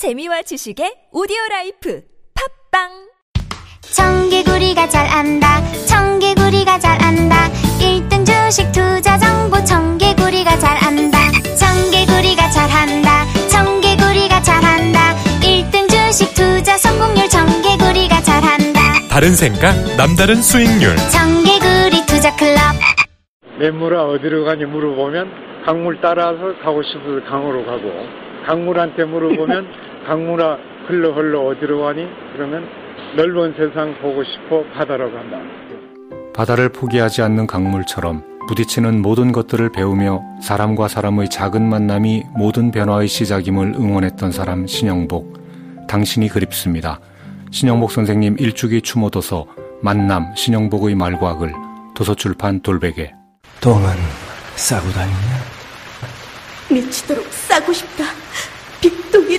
재미와 지식의 오디오 라이프. 팟빵! 청개구리가 잘 안다. 청개구리가 잘 안다. 1등 주식 투자 정보. 청개구리가 잘 안다. 청개구리가 잘 한다. 청개구리가 잘 한다. 1등 주식 투자 성공률. 청개구리가 잘 한다. 다른 생각, 남다른 수익률. 청개구리 투자 클럽. 냇물아 어디로 가니 물어보면 강물 따라서 가고 싶어서 강으로 가고 강물한테 물어보면 강물아 흘러 흘러 어디로 가니 그러면 넓은 세상 보고 싶어 바다로 간다. 바다를 포기하지 않는 강물처럼 부딪히는 모든 것들을 배우며 사람과 사람의 작은 만남이 모든 변화의 시작임을 응원했던 사람 신영복. 당신이 그립습니다. 신영복 선생님 일주기 추모도서 만남 신영복의 말과글 도서출판 돌베개 똥은 싸고 다니냐? 미치도록 싸고 싶다. 빅동의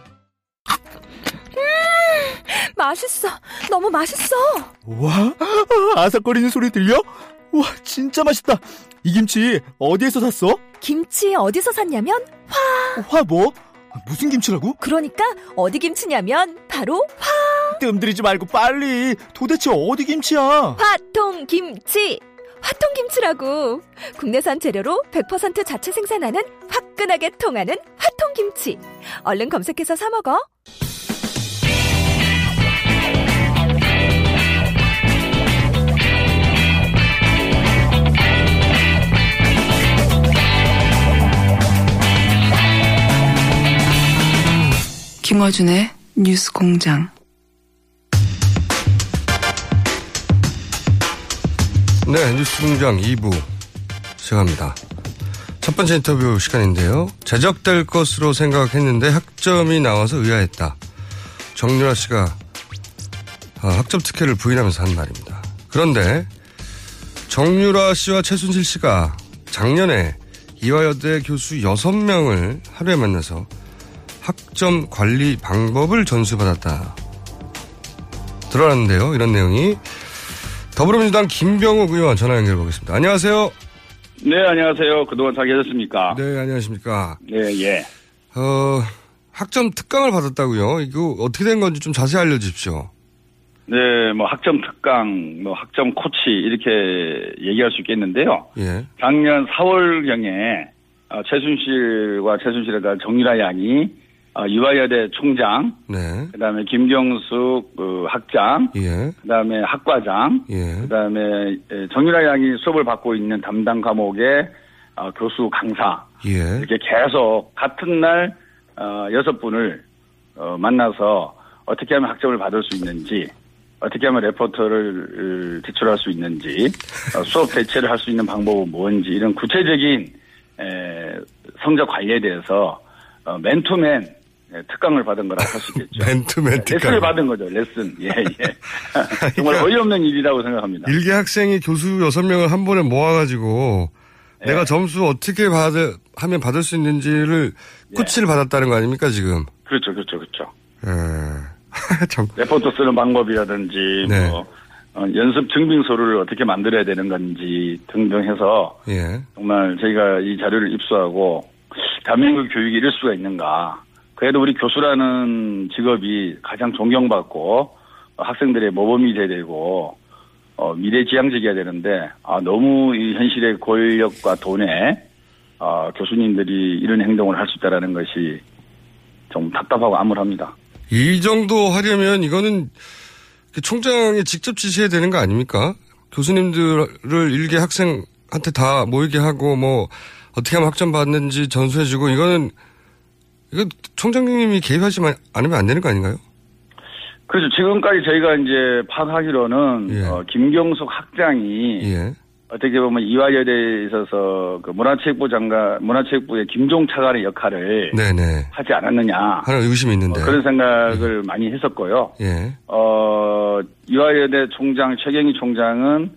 맛있어 너무 맛있어 와, 아삭거리는 소리 들려? 와, 진짜 맛있다. 이 김치 어디에서 샀어? 김치 어디서 샀냐면 화 뭐? 무슨 김치라고? 그러니까 어디 김치냐면 바로 뜸들이지 말고 빨리. 도대체 어디 김치야? 화통 김치 화통 김치라고 국내산 재료로 100% 자체 생산하는 화끈하게 통하는 화통 김치 얼른 검색해서 사 먹어 김어준의 뉴스 공장. 네, 뉴스 공장 2부 시작합니다. 첫 번째 인터뷰 시간인데요. 제적될 것으로 생각했는데 학점이 나와서 의아했다. 정유라 씨가 어, 학점 특혜를 부인하면서 한 말입니다. 그런데 정유라 씨와 최순실 씨가 작년에 이화여대 교수 6명을 하루에 만나서 학점 관리 방법을 전수받았다. 드러났는데요. 이런 내용이 더불어민주당 김병욱 의원 전화 연결해 보겠습니다. 안녕하세요. 네, 안녕하세요. 그동안 잘 계셨습니까? 네, 안녕하십니까. 네, 예. 어, 학점 특강을 받았다고요? 이거 어떻게 된 건지 좀 자세히 알려 주십시오. 네, 뭐 학점 특강, 뭐 학점 코치 이렇게 얘기할 수 있겠는데요. 예. 작년 4월경에 어, 최순실과 최순실에 대한 정유라 양이 어, 유아여대 총장, 네. 그다음에 김경숙 그 학장, 예. 그다음에 학과장, 예. 그다음에 에, 정유라 양이 수업을 받고 있는 담당 과목의 어, 교수 강사 예. 이렇게 계속 같은 날 어, 여섯 분을 어, 만나서 어떻게 하면 학점을 받을 수 있는지 어떻게 하면 레포터를 어, 제출할 수 있는지 어, 수업 대체를 할 수 있는 방법은 뭔지 이런 구체적인 에, 성적 관리에 대해서 어, 맨투맨 예, 특강을 받은 거라고 할수 있겠죠. 맨투맨 특강. 레슨을 받은 거죠. 레슨. 예, 예. 정말 어이없는 일이라고 생각합니다. 일개 학생이 교수 6명을 한 번에 모아가지고 네. 내가 점수 어떻게 받을, 하면 받을 수 있는지를 코치를 받았다는 거 아닙니까, 지금? 그렇죠, 그렇죠, 그렇죠. 예. 참. 레포트 쓰는 방법이라든지 네. 뭐 어, 연습 증빙서를 어떻게 만들어야 되는 건지 등등 해서 예. 정말 저희가 이 자료를 입수하고 대한민국 교육이 이럴 수가 있는가. 그래도 우리 교수라는 직업이 가장 존경받고 어, 학생들의 모범이 돼야 되고 어, 미래지향적이어야 되는데 아, 너무 이 현실의 권력과 돈에 어, 교수님들이 이런 행동을 할 수 있다라는 것이 좀 답답하고 암울합니다. 이 정도 하려면 이거는 총장이 직접 지시해야 되는 거 아닙니까? 교수님들을 일개 학생한테 다 모이게 하고 뭐 어떻게 하면 학점 받는지 전수해주고 이거는 이거 총장님이 개입하지 않으면 안 되는 거 아닌가요? 그렇죠. 지금까지 저희가 이제 파악하기로는 어, 김경숙 학장이 예. 어떻게 보면 이화여대에 있어서 그 문화체육부 장관, 문화체육부의 김종 차관의 역할을 네네. 하지 않았느냐. 하는 의심이 있는데. 어, 그런 생각을 많이 했었고요. 예. 어, 이화여대 총장 최경희 총장은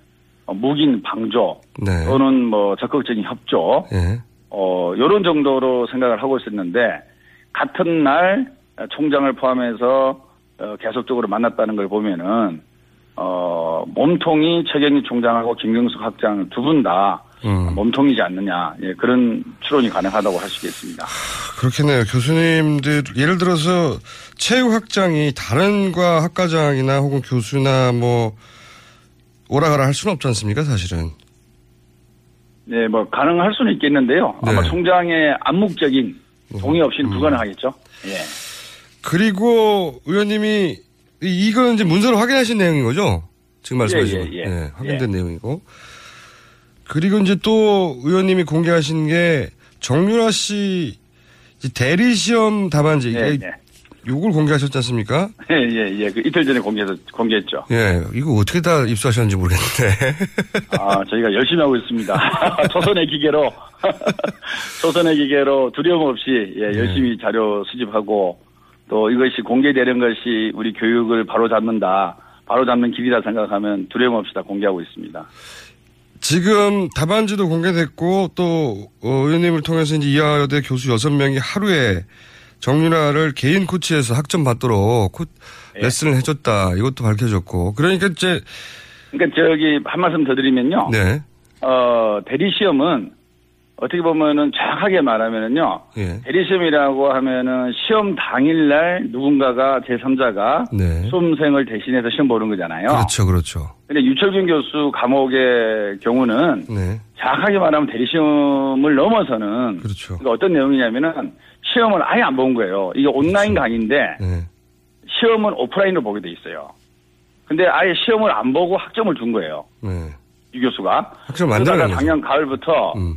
어, 묵인 방조 네. 또는 뭐 적극적인 협조 예. 어, 요런 정도로 생각을 하고 있었는데 같은 날 총장을 포함해서 어, 계속적으로 만났다는 걸 보면은 어, 몸통이 최경희 총장하고 김경숙 학장 두 분다 음. 몸통이지 않느냐 예, 그런 추론이 가능하다고 할 수 있겠습니다. 그렇겠네요. 교수님들 예를 들어서 체육 학장이 다른 과 학과장이나 혹은 교수나 뭐 오라가라 할 수는 없지 않습니까, 사실은. 네, 뭐 가능할 수는 있겠는데요. 아마 네. 총장의 암묵적인 동의 없이는 불가능하겠죠. 예. 그리고 의원님이 이- 이거는 이제 문서로 확인하신 내용인 거죠? 지금 말씀하신 예, 거. 예, 예. 네, 확인된 내용이고. 그리고 이제 또 의원님이 공개하신 게 정유라 씨 이제 대리 시험 답안지 이게 네, 네. 요걸 공개하셨지 않습니까? 예, 예, 예. 그 이틀 전에 공개해서, 공개했죠. 예, 이거 어떻게 다 입수하셨는지 모르겠는데. 아, 저희가 열심히 하고 있습니다. 조선의 기계로, 조선의 기계로 두려움 없이, 예, 네. 열심히 자료 수집하고, 또 이것이 공개되는 것이 우리 교육을 바로 잡는다, 바로 잡는 길이다 생각하면 두려움 없이 다 공개하고 있습니다. 지금 답안지도 공개됐고 또 어, 의원님을 통해서 이제 이하여대 교수 6명이 하루에 정윤아를 개인 코치에서 학점 받도록 코, 예. 레슨을 해줬다. 이것도 밝혀졌고. 그러니까 이제 그러니까 저기 한 말씀 더 드리면요. 네. 어, 대리 시험은 어떻게 보면은 정확하게 말하면은요. 예. 대리 시험이라고 하면은 시험 당일날 누군가가 제3자가 네. 수험생을 대신해서 시험 보는 거잖아요. 그렇죠, 그렇죠. 근데 유철균 교수 감옥의 경우는 네. 정확하게 말하면 대리 시험을 넘어서는 그렇죠. 그러니까 어떤 내용이냐면은 시험을 아예 안 본 거예요. 이게 온라인 강의인데 네. 시험은 오프라인으로 보게 돼 있어요. 근데 아예 시험을 안 보고 학점을 준 거예요. 네. 유 교수가. 학점 거죠. 작년 가을부터 음.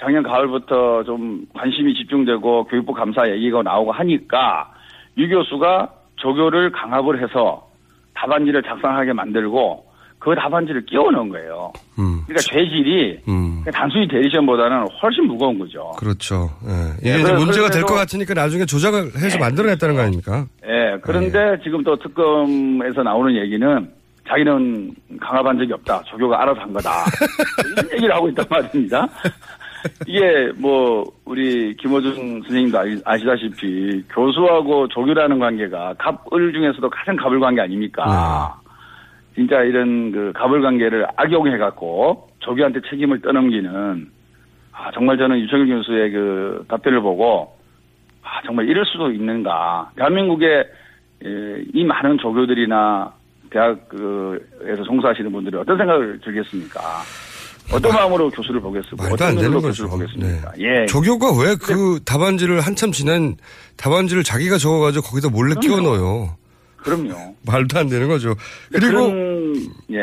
작년 가을부터 좀 관심이 집중되고 교육부 감사 얘기가 나오고 하니까 유 교수가 조교를 강압을 해서 답안지를 작성하게 만들고 그 답안지를 끼워 넣은 거예요. 음. 그러니까 죄질이 음. 단순히 대리시험보다는 훨씬 무거운 거죠. 그렇죠. 예. 이게 예, 이제 문제가 될 것 같으니까 나중에 조작을 해서 만들어냈다는 거 아닙니까? 예, 그런데 지금 또 특검에서 나오는 얘기는 자기는 강압한 적이 없다. 조교가 알아서 한 거다. 이런 얘기를 하고 있단 말입니다. 이게 뭐 우리 김호준 선생님도 아시- 아시다시피 교수하고 조교라는 관계가 갑을 중에서도 가장 갑을 관계 아닙니까? 진짜 이런 그 갑을 관계를 악용해 갖고 조교한테 책임을 떠넘기는 아 정말 저는 유철균 교수의 그 답변을 보고 아 정말 이럴 수도 있는가? 대한민국의 에, 이 많은 조교들이나 대학에서 종사하시는 분들이 어떤 생각을 들겠습니까? 어떤 마 음으로 교수를 보겠습니까? 말도 안 되는 거죠. 교수를 보겠습니까? 예. 조교가 왜 그 답안지를 한참 지난 답안지를 자기가 적어가지고 거기다 몰래 끼워 넣어요. 그럼요. 말도 안 되는 거죠. 그리고 그런, 예.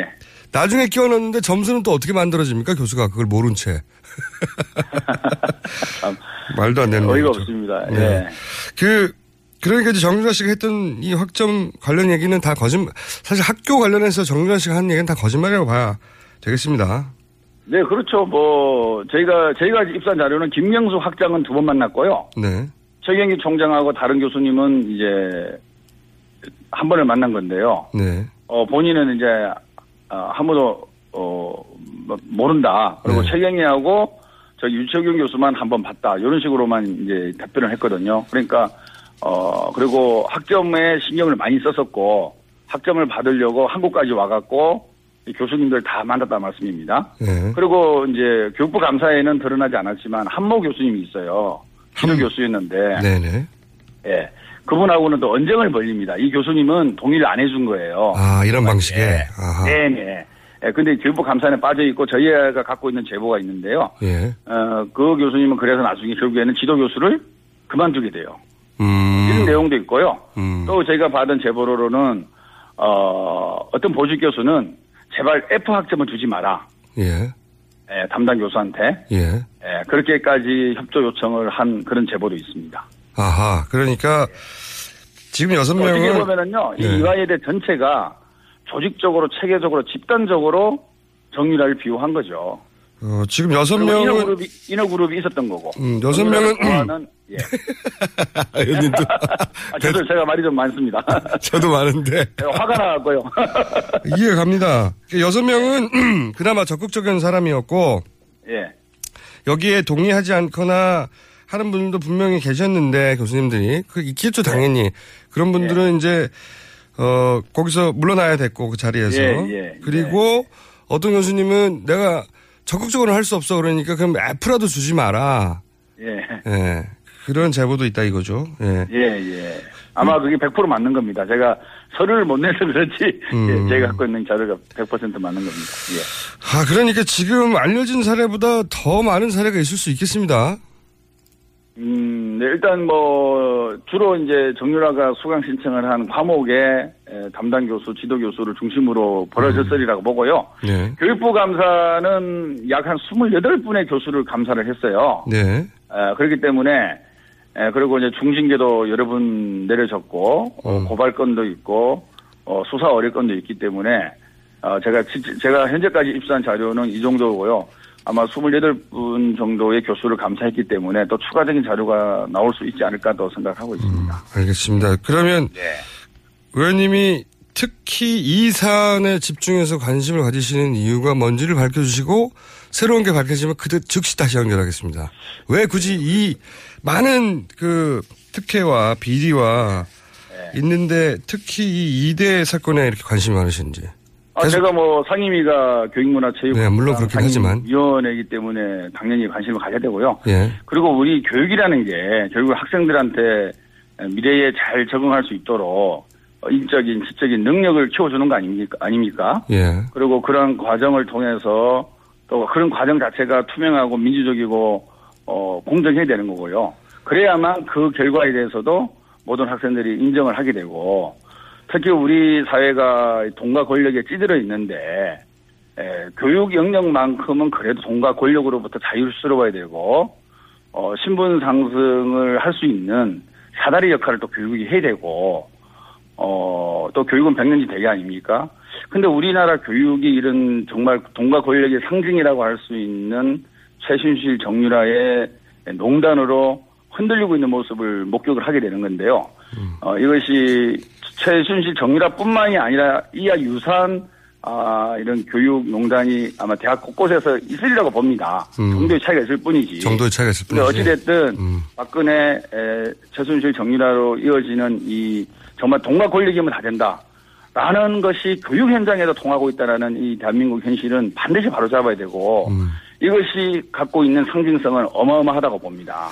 나중에 끼워 넣는데 점수는 또 어떻게 만들어집니까? 교수가 그걸 모른 채. 말도 안 되는 어이가 거죠. 없습니다. 네. 예. 그 그러니까 이제 정준하 씨가 했던 이 확정 관련 얘기는 다 거짓말. 사실 학교 관련해서 정준하 씨가 한 얘기는 다 거짓말이라고 봐야 되겠습니다. 네, 그렇죠. 뭐 저희가 저희가 입수한 자료는 김경수 학장은 두 번 만났고요. 네. 최경희 총장하고 다른 교수님은 이제 한 번을 만난 건데요. 네. 어, 본인은 이제 어, 한 번도 어, 뭐, 모른다. 그리고 네. 최경희하고 저 유철균 교수만 한 번 봤다. 이런 식으로만 이제 답변을 했거든요. 그러니까 어 그리고 학점에 신경을 많이 썼었고 학점을 받으려고 한국까지 와갖고 이 교수님들 다 만났다 말씀입니다. 네. 그리고 이제 교육부 감사에는 드러나지 않았지만 한모 교수님이 있어요. 지도 교수였는데 네네. 예. 그분하고는 또 언쟁을 벌립니다. 이 교수님은 동의를 안 해준 거예요. 아 이런 방식에. 예. 아하. 네네. 예, 근데 교육부 감사에 빠져 있고 저희가 갖고 있는 제보가 있는데요. 예. 어, 그 교수님은 그래서 나중에 결국에는 지도 교수를 그만두게 돼요. 음. 이런 내용도 있고요. 음. 또 저희가 받은 제보로는 어, 어떤 보직 교수는 제발 F 학점을 주지 마라. 예. 예, 담당 교수한테. 예. 예, 그렇게까지 협조 요청을 한 그런 제보도 있습니다. 아하. 그러니까 지금 여섯 어떻게 명은 보면은요, 네. 이 이화여대 전체가 조직적으로, 체계적으로, 집단적으로 정유라를 비호한 거죠. 어, 지금 여섯 그리고 인어 명은 그룹이, 인어 그룹이 있었던 거고. 음, 여섯 명은- 좋아하는, 예. 의원님도 아, 저도 제가 말이 좀 많습니다. 저도 많은데 화가 나고요. 이해가 갑니다. 여섯 명은 그나마 적극적인 사람이었고 예. 여기에 동의하지 않거나 하는 분들도 분명히 계셨는데 교수님들이 그 있겠죠 당연히 그런 분들은 예. 이제 어 거기서 물러나야 됐고 그 자리에서 예, 예, 그리고 어떤 교수님은 내가 적극적으로 할 수 없어 그러니까 그럼 F라도 주지 마라 예. 예 그런 제보도 있다 이거죠 예 예, 예. 아마 그게 100% 맞는 겁니다. 제가 서류를 못 내서 그렇지, 음. 예, 제가 갖고 있는 자료가 100% 맞는 겁니다. 예. 아, 그러니까 지금 알려진 사례보다 더 많은 사례가 있을 수 있겠습니다. 음, 네, 일단 뭐, 주로 이제 정유라가 수강 신청을 한 과목의 에, 담당 교수, 지도 교수를 중심으로 벌어졌으리라고 보고요. 네. 교육부 감사는 약 한 28분의 교수를 감사를 했어요. 네. 에, 그렇기 때문에, 에, 그리고 이제 중징계도 여러 분 내려졌고, 어, 고발건도 있고, 어, 수사 어뢰건도 있기 때문에, 어, 제가, 지- 제가 현재까지 입수한 자료는 이 정도고요. 아마 28분 정도의 교수를 감사했기 때문에 또 추가적인 자료가 나올 수 있지 않을까 또 생각하고 있습니다. 알겠습니다. 그러면 네. 의원님이 특히 이 사안에 집중해서 관심을 가지시는 이유가 뭔지를 밝혀주시고 새로운 게 밝혀지면 그때 즉시 다시 연결하겠습니다. 왜 굳이 이 많은 그 특혜와 비리와 네. 있는데 특히 이 이대 사건에 이렇게 관심이 많으신지. 아, 제가 뭐 상임위가 교육문화체육 네, 물론 그렇긴 하지만. 위원회이기 때문에 당연히 관심을 가져야 되고요. 예. 그리고 우리 교육이라는 게 결국 학생들한테 미래에 잘 적응할 수 있도록 인적인, 지적인 능력을 키워주는 거 아닙니까? 아닙니까? 예. 그리고 그런 과정을 통해서 또 그런 과정 자체가 투명하고 민주적이고 어, 공정해야 되는 거고요. 그래야만 그 결과에 대해서도 모든 학생들이 인정을 하게 되고 특히 우리 사회가 돈과 권력에 찌들어 있는데 에, 교육 영역만큼은 그래도 돈과 권력으로부터 자유스러워야 되고 어, 신분 상승을 할 수 있는 사다리 역할을 또 교육이 해야 되고 어, 또 교육은 백년지 대계 아닙니까? 근데 우리나라 교육이 이런 정말 돈과 권력의 상징이라고 할 수 있는 최순실 정유라의 농단으로 흔들리고 있는 모습을 목격을 하게 되는 건데요. 어, 이것이 최순실 정유라뿐만이 아니라 이와 유사한 아, 이런 교육 농단이 아마 대학 곳곳에서 있으리라고 봅니다. 음. 정도의 차이가 있을 뿐이지. 정도의 차이가 있을 뿐이지. 어찌됐든 박근혜 에, 최순실 정유라로 이어지는 이 정말 돈과 권력이면 다 된다. 라는 것이 교육 현장에도 통하고 있다라는 이 대한민국 현실은 반드시 바로잡아야 되고 이것이 갖고 있는 상징성은 어마어마하다고 봅니다.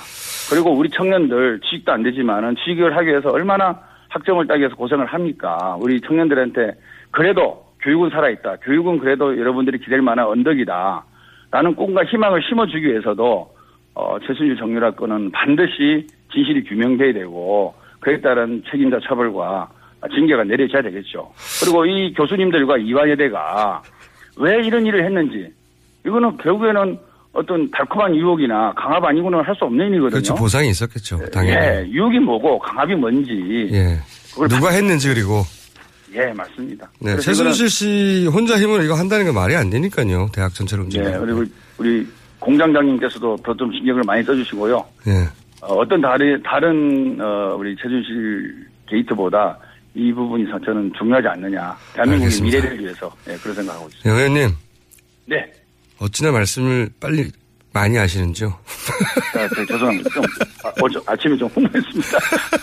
그리고 우리 청년들 취직도 안 되지만은 취직을 하기 위해서 얼마나 학점을 따기 위해서 고생을 합니까? 우리 청년들한테 그래도 교육은 살아있다. 교육은 그래도 여러분들이 기댈 만한 언덕이다. 라는 꿈과 희망을 심어주기 위해서도 어, 최순실 정유라 건은 반드시 진실이 규명돼야 되고 그에 따른 책임자 처벌과 징계가 내려져야 되겠죠. 그리고 이 교수님들과 이화여대가 왜 이런 일을 했는지 이거는 결국에는 어떤 달콤한 유혹이나 강압 아니고는 할 수 없는 일이거든요. 그렇죠. 보상이 있었겠죠. 당연히. 예, 유혹이 뭐고 강압이 뭔지. 예. 누가 했는지 그리고. 예, 맞습니다. 네. 최순실 씨 혼자 힘으로 이거 한다는 게 말이 안 되니까요. 대학 전체로 움직이는. 예, 그리고 우리 공장장님께서도 더 좀 신경을 많이 써주시고요. 예. 어, 떤 다른 다른 어, 우리 최준실 게이트보다 이 부분이 저는 중요하지 않느냐. 대한민국의. 미래를 위해서 예, 그런 생각하고 있습니다. 예, 의원님. 네. 어찌나 말씀을 빨리 많이 하시는지요. 아, 저, 죄송합니다. 좀 아, 어제 아침에 좀 흥분했습니다.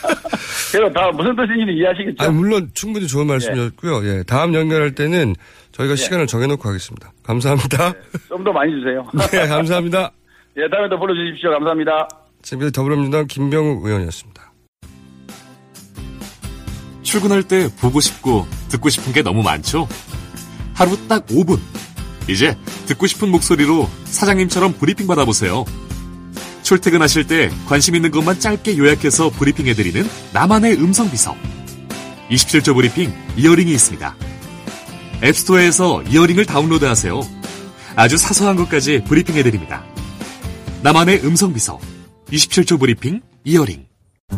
제가 다 무슨 뜻인지 이해하시겠죠? 아, 물론 충분히 좋은 말씀이었고요. 예. 다음 연결할 때는 저희가 시간을 정해놓고 하겠습니다. 감사합니다. 좀더 많이 주세요. 네, 감사합니다. 예, 다음에 또 불러주십시오. 감사합니다. 지금까지 더불어민주당 김병욱 의원이었습니다. 출근할 때 보고 싶고 듣고 싶은 게 너무 많죠? 하루 딱 5분. 이제 듣고 싶은 목소리로 사장님처럼 브리핑 받아보세요. 출퇴근하실 때 관심 있는 것만 짧게 요약해서 브리핑해드리는 나만의 음성 비서. 27초 브리핑 이어링이 있습니다. 앱스토어에서 이어링을 다운로드하세요. 아주 사소한 것까지 브리핑해드립니다. 나만의 음성 비서 27초 브리핑 이어링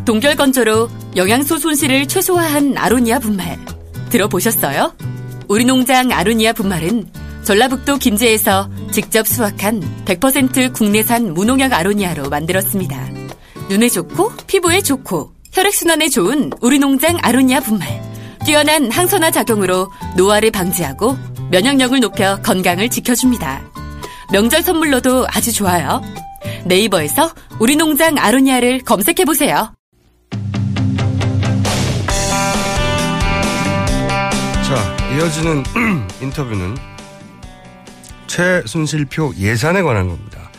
동결 건조로 영양소 손실을 최소화한 아로니아 분말 들어보셨어요? 우리 농장 아로니아 분말은 전라북도 김제에서 직접 수확한 100% 국내산 무농약 아로니아로 만들었습니다. 눈에 좋고 피부에 좋고 혈액순환에 좋은 우리 농장 아로니아 분말. 뛰어난 항산화 작용으로 노화를 방지하고 면역력을 높여 건강을 지켜줍니다. 명절 선물로도 아주 좋아요. 네이버에서 우리 농장 아로니아를 검색해보세요. 자, 이어지는 인터뷰는 최순실표 예산에 관한 겁니다.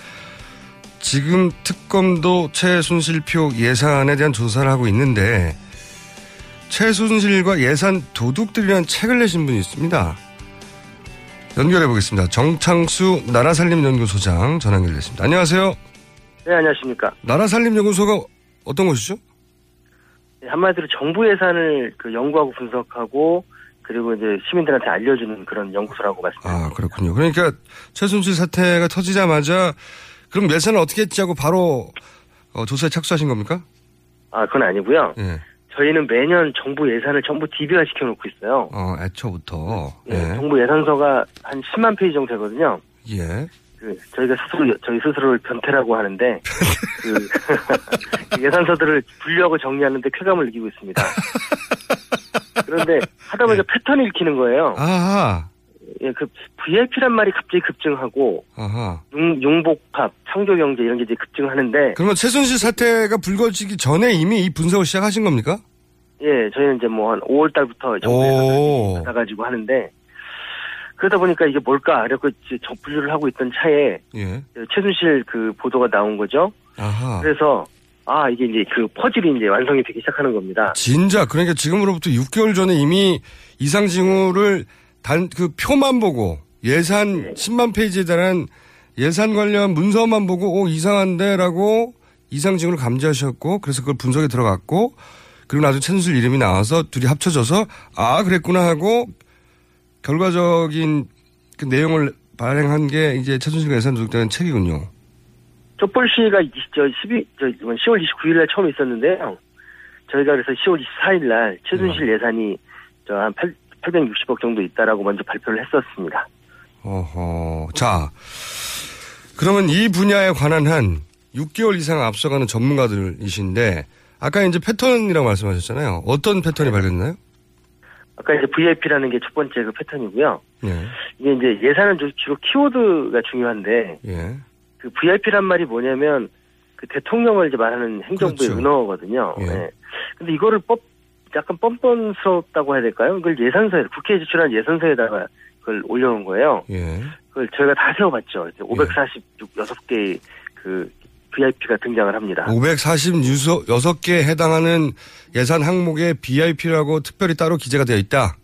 지금 특검도 최순실표 예산에 대한 조사를 하고 있는데 최순실과 예산 도둑들이라는 책을 내신 분이 있습니다. 연결해 보겠습니다. 정창수 나라살림연구소장 전화 연결됐습니다. 안녕하세요. 네, 안녕하십니까. 나라살림연구소가 어떤 곳이죠? 네, 한마디로 정부 예산을 그 연구하고 분석하고 그리고 이제 시민들한테 알려주는 그런 연구소라고 말씀드립니다. 아, 그렇군요. 그러니까 최순실 사태가 터지자마자 그럼 예산을 어떻게 했지 하고 바로 어, 조사에 착수하신 겁니까? 아, 그건 아니고요. 예. 저희는 매년 정부 예산을 전부 DB화 시켜놓고 있어요. 어, 애초부터. 예, 예. 정부 예산서가 한 10만 페이지 정도 되거든요. 예. 그 저희가 스스로 저희 스스로를 변태라고 하는데 그, 그 예산서들을 분류하고 정리하는데 쾌감을 느끼고 있습니다. 그런데 하다 보니까 패턴이 읽히는 거예요. 아하. 예, 그 VIP란 말이 갑자기 급증하고 아하. 용, 용복합, 창조경제 이런 게 이제 급증하는데 그러면 최순실 사태가 불거지기 전에 이미 이 분석을 시작하신 겁니까? 예, 저희는 이제 뭐 한 5월 달부터 정부에서 받아가지고 하는데 그러다 보니까 이게 뭘까? 이제 저 분류를 하고 있던 차에 예. 최순실 그 보도가 나온 거죠. 아하. 그래서 아 이게 이제 그 퍼즐이 이제 완성이 되기 시작하는 겁니다. 진짜 그러니까 지금으로부터 6개월 전에 이미 이상 징후를 단 그 표만 보고 예산 10만 페이지에 달한 예산 관련 문서만 보고 오 이상한데라고 이상 징후를 감지하셨고 그래서 그걸 분석에 들어갔고 그리고 나중에 최순실 이름이 나와서 둘이 합쳐져서 아 그랬구나 하고 결과적인 그 내용을 발행한 게 이제 최순실과 예산 조직되는 책이군요. 촛불 시위가 이- 저 12, 저 이번 10월 29일 날 처음 있었는데요. 저희가 그래서 10월 24일 날 최순실 예산이 저한 860억 정도 있다라고 먼저 발표를 했었습니다. 어허. 자, 그러면 이 분야에 관한 한 6개월 이상 앞서가는 전문가들이신데 아까 이제 패턴이라고 말씀하셨잖아요. 어떤 패턴이 발견됐나요? 아까 이제 VIP라는 게 첫 번째 그 패턴이고요. 예. 이게 이제 예산은 주- 주로 키워드가 중요한데 예. 그 VIP란 말이 뭐냐면 그 대통령을 이제 말하는 행정부의 그렇죠. 은어거든요. 예. 예. 근데 이거를 법 약간 뻔뻔스럽다고 해야 될까요? 그걸 예산서에 국회에 제출한 예산서에다가 그걸 올려놓은 거예요. 예. 그걸 저희가 다 세워봤죠. 546개 그 VIP가 등장을 합니다. 546개에 해당하는 예산 항목에 BIP라고 특별히 따로 기재가 되어 있다.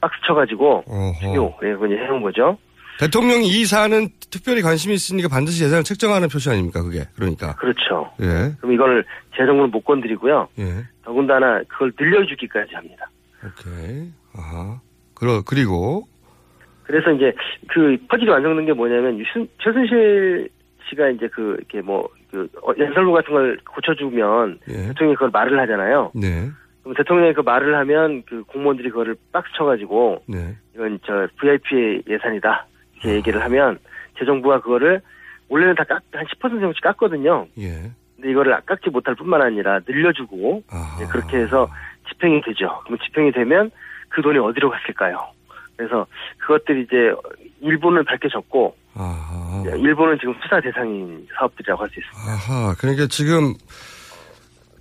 박스 쳐가지고 어허. 중요 예, 이제 해놓은 거죠. 대통령이 이 사안은 특별히 관심이 있으니까 반드시 예산을 책정하는 표시 아닙니까, 그게? 그러니까. 그렇죠. 예. 그럼 이걸 재정부는 못 건드리고요. 예. 더군다나 그걸 늘려주기까지 합니다. 오케이. 아하. 그러, 그리고, 그래서 이제 그 퍼즐이 완성된 게 뭐냐면 유순, 최순실 씨가 이제 그 이렇게 뭐그 연설문 같은 걸 고쳐주면 예. 대통령이 그걸 말을 하잖아요. 네. 그럼 대통령이 그 말을 하면 그 공무원들이 그거를 박스 쳐가지고 네. 이건 저 VIP의 예산이다 이렇게 얘기를 하면 재정부가 그거를 원래는 다 깎, 한 10% 정도씩 깎거든요. 예. 근데 이거를 깎지 못할 뿐만 아니라 늘려주고 이제 그렇게 해서 집행이 되죠. 그럼 집행이 되면 그 돈이 어디로 갔을까요? 그래서 그것들이 이제 일부는 밝혀졌고 일부는 지금 수사 대상인 사업들이라고 할 수 있습니다. 아하. 그러니까 지금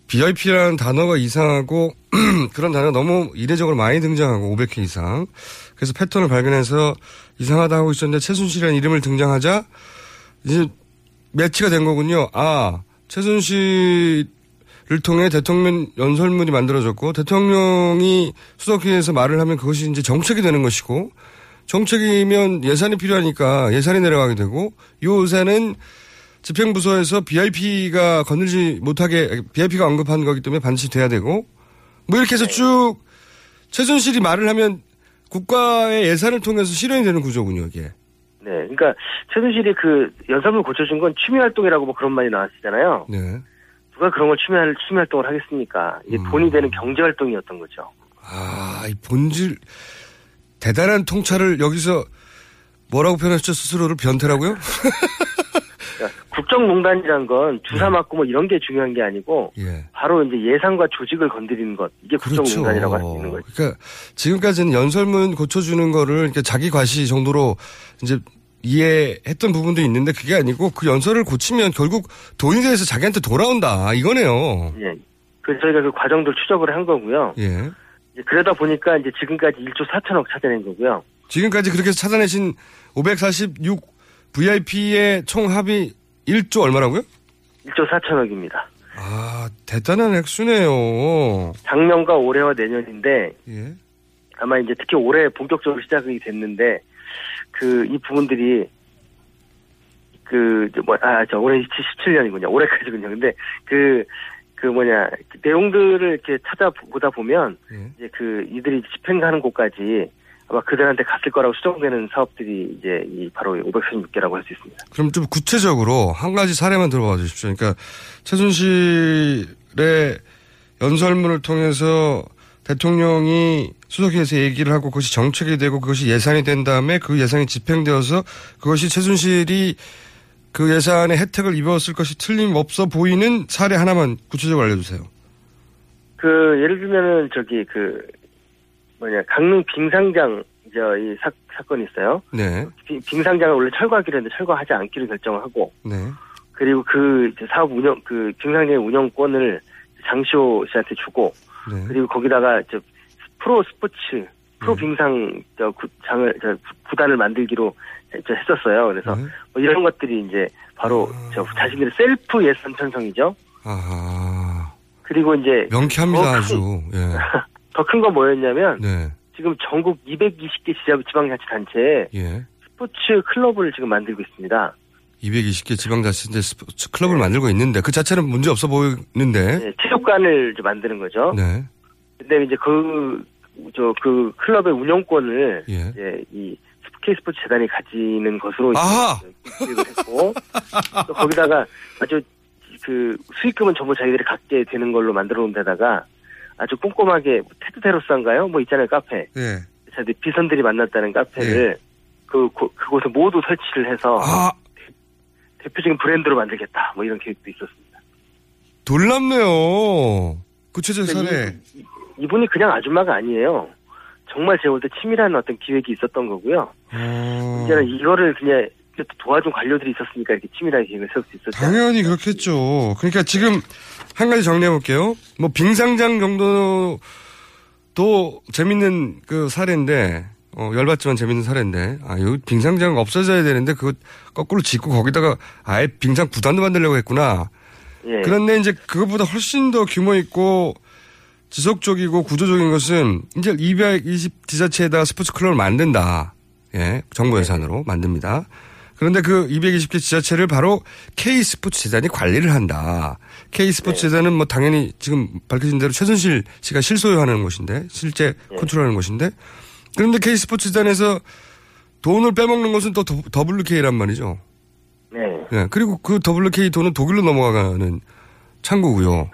BIP라는 단어가 이상하고 그런 단어가 너무 이례적으로 많이 등장하고 500회 이상. 그래서 패턴을 발견해서 이상하다 하고 있었는데 최순실이라는 이름을 등장하자 이제 매치가 된 거군요. 아, 최순실을 통해 대통령 연설문이 만들어졌고 대통령이 수석회의에서 말을 하면 그것이 이제 정책이 되는 것이고 정책이면 예산이 필요하니까 예산이 내려가게 되고 요 예산은 집행부서에서 BIP가 건들지 못하게 BIP가 언급한 거기 때문에 반드시 돼야 되고 뭐 이렇게 해서 쭉 최순실이 말을 하면 국가의 예산을 통해서 실현이 되는 구조군요, 이게. 네, 그러니까 최순실이 그 연설문 고쳐준 건 취미 활동이라고 뭐 그런 말이 나왔잖아요. 네. 누가 그런 걸 취미, 활- 취미 활동을 하겠습니까? 이게 돈이 되는 경제 활동이었던 거죠. 아, 이 본질, 대단한 통찰을 여기서 뭐라고 표현하셨죠? 스스로를 변태라고요? 그러니까 국정농단이란 건 주사 맞고 뭐 이런 게 중요한 게 아니고 예. 바로 이제 예산과 조직을 건드리는 것 이게 국정농단이라고 할수 있는 거죠. 그러니까 지금까지는 연설문 고쳐주는 거를 이렇게 자기 과시 정도로 이제 이해했던 부분도 있는데 그게 아니고 그 연설을 고치면 결국 돼서 자기한테 돌아온다 이거네요. 예. 그래서 저희가 그 과정들 추적을 한 거고요. 예. 그러다 보니까 이제 지금까지 1조 4천억 찾아낸 거고요. 지금까지 그렇게 해서 찾아내신 546 VIP의 총 합이 1조 얼마라고요? 1조 4천억입니다. 아, 대단한 액수네요. 작년과 올해와 내년인데 예. 아마 이제 특히 올해 본격적으로 시작이 됐는데 그 이 부분들이 그 뭐 아 저 올해 17년이군요. 올해까지군요. 근데 그 그 뭐냐 그 내용들을 이렇게 찾아보다 보면 이제 그 이들이 집행하는 곳까지 아마 그들한테 갔을 거라고 추정되는 사업들이 이제 이 바로 546개라고 할 수 있습니다. 그럼 좀 구체적으로 한 가지 사례만 들어봐 주십시오. 그러니까 최순실의 연설문을 통해서 대통령이 수석회에서 얘기를 하고 그것이 정책이 되고 그것이 예산이 된 다음에 그 예산이 집행되어서 그것이 최순실이 그 예산의 혜택을 입었을 것이 틀림없어 보이는 사례 하나만 구체적으로 알려주세요. 그 예를 들면은 저기 그 뭐냐 강릉 빙상장 저이 사건이 있어요. 네. 빙- 빙상장을 원래 철거하기로 했는데 철거하지 않기로 결정을 하고 네. 그리고 그 사업 운영 그 빙상장의 운영권을 장시호 씨한테 주고 네. 그리고 거기다가 저 프로 스포츠 프로 빙상 저 구, 장을 저 구- 구단을 만들기로 저 했었어요. 그래서 네. 뭐 이런 것들이 이제 바로 저 자신들의 셀프 예산 편성이죠. 아하. 그리고 이제 명쾌합니다, 더 큰- 아주. 예. 더 큰 건 뭐였냐면 네. 지금 전국 220개 지자 지방자치단체에 예. 스포츠 클럽을 지금 만들고 있습니다. 220개 지방자치인데 스포츠 클럽을 만들고 있는데 그 자체는 문제 없어 보이는데. 네, 체육관을 만드는 거죠. 네. 근데 이제 그, 저, 그 클럽의 운영권을 예. 이제 이 K스포츠 재단이 가지는 것으로! 기획을 했고 또 거기다가 아주 그 수익금은 전부 자기들이 갖게 되는 걸로 만들어 놓은 데다가 아주 꼼꼼하게 테드 테로스인가요? 뭐 있잖아요 카페. 예. 자기 비선들이 만났다는 카페를 그 고- 그곳에 모두 설치를 해서 아. 대표적인 브랜드로 만들겠다. 뭐 이런 계획도 있었습니다. 놀랍네요. 구체적 사례. 이 분이 그냥 아줌마가 아니에요. 정말 제가 볼 때 치밀한 어떤 기획이 있었던 거고요. 어. 이제는 이거를 그냥 도와준 관료들이 있었으니까 이렇게 치밀하게 계획을 세울 수 있었죠. 당연히 그렇겠죠. 그러니까 지금 한 가지 정리해 볼게요. 뭐 빙상장 정도도 재밌는 그 사례인데 어, 열받지만 재밌는 사례인데 아, 요 빙상장 없어져야 되는데 그거 거꾸로 짓고 거기다가 아예 빙상 구단도 만들려고 했구나. 예. 그런데 이제 그것보다 훨씬 더 규모 있고 지속적이고 구조적인 것은 이제 220 지자체에다가 스포츠 클럽을 만든다. 예, 정부 예산으로 만듭니다. 그런데 그 220개 지자체를 바로 K 스포츠 재단이 관리를 한다. K 스포츠 재단은 뭐 당연히 지금 밝혀진 대로 최순실 씨가 실소유하는 곳인데 실제 컨트롤하는 곳인데 그런데 K 스포츠 재단에서 돈을 빼먹는 것은 또 WK란 말이죠. 네. 예, 그리고 그 WK 돈은 독일로 넘어가는 창구고요.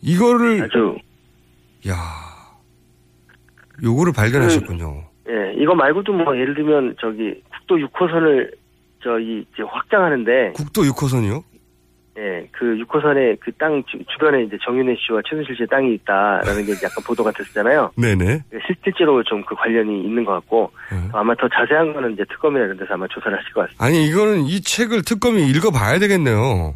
이거를 아주 야 요거를 발견하셨군요. 예, 이거 말고도 뭐 예를 들면 저기 국도 6호선을 저이 이제 확장하는데 국도 6호선이요? 예, 그 6호선에 그 땅 주변에 이제 정윤회 씨와 최순실 씨의 땅이 있다라는 게 약간 보도가 됐었잖아요. 네네. 실질적으로 좀 그 관련이 있는 것 같고 네. 아마 더 자세한 거는 이제 특검이나 이런 데서 아마 조사를 하실 것 같습니다. 아니 이거는 이 책을 특검이 읽어봐야 되겠네요.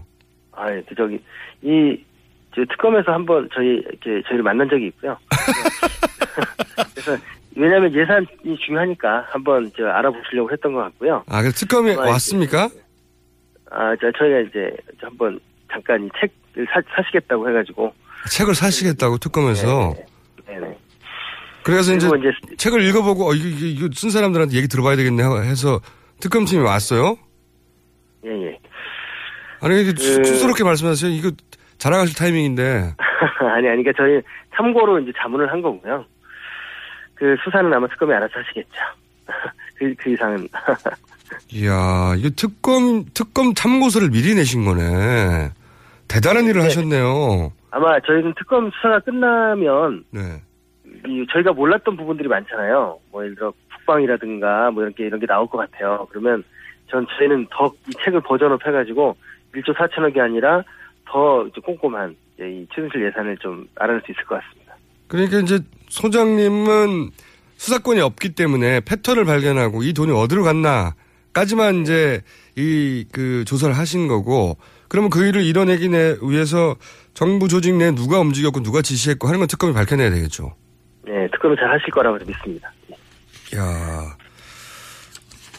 아, 예, 그 저기 이저 특검에서 한번 저희 이렇게 저희를 만난 적이 있고요. 그래서 왜냐하면 예산이 중요하니까 한번 저 알아보시려고 했던 것 같고요. 아, 그 특검이 아, 왔습니까? 아, 저 저희가 이제 한번 잠깐 이 책을 사, 사시겠다고 해가지고. 책을 사시겠다고 특검에서. 네네. 그래서 이제, 그리고 책을 읽어보고 어, 이거, 이거, 쓴 사람들한테 얘기 들어봐야 되겠네 해서 특검팀이 왔어요. 예, 예. 아니 이게 그- 쑥스럽게 말씀하세요. 이거 자랑하실 타이밍인데. 아니, 아니, 그러니까 저희 참고로 이제 자문을 한 거고요. 그 수사는 아마 특검이 알아서 하시겠죠. 그, 그 이상은. 이야, 이거 특검, 특검 참고서를 미리 내신 거네. 대단한 일을 하셨네요. 아마 저희는 특검 수사가 끝나면 네. 이 저희가 몰랐던 부분들이 많잖아요. 뭐 예를 들어 국방이라든가 뭐 이런 게 이런 게 나올 것 같아요. 그러면 전 저희는 더 이 책을 버전업 해가지고 1조 4천억이 아니라 더 꼼꼼한 이제 이 최순실 예산을 좀 알아낼 수 있을 것 같습니다. 그러니까 이제 소장님은 수사권이 없기 때문에 패턴을 발견하고 이 돈이 어디로 갔나까지만 이제 이 그 조사를 하신 거고 그러면 그 일을 이뤄내기 내 위해서 정부 조직 내 누가 움직였고 누가 지시했고 하는 건 특검이 밝혀내야 되겠죠. 네, 특검이 잘 하실 거라고 믿습니다. 야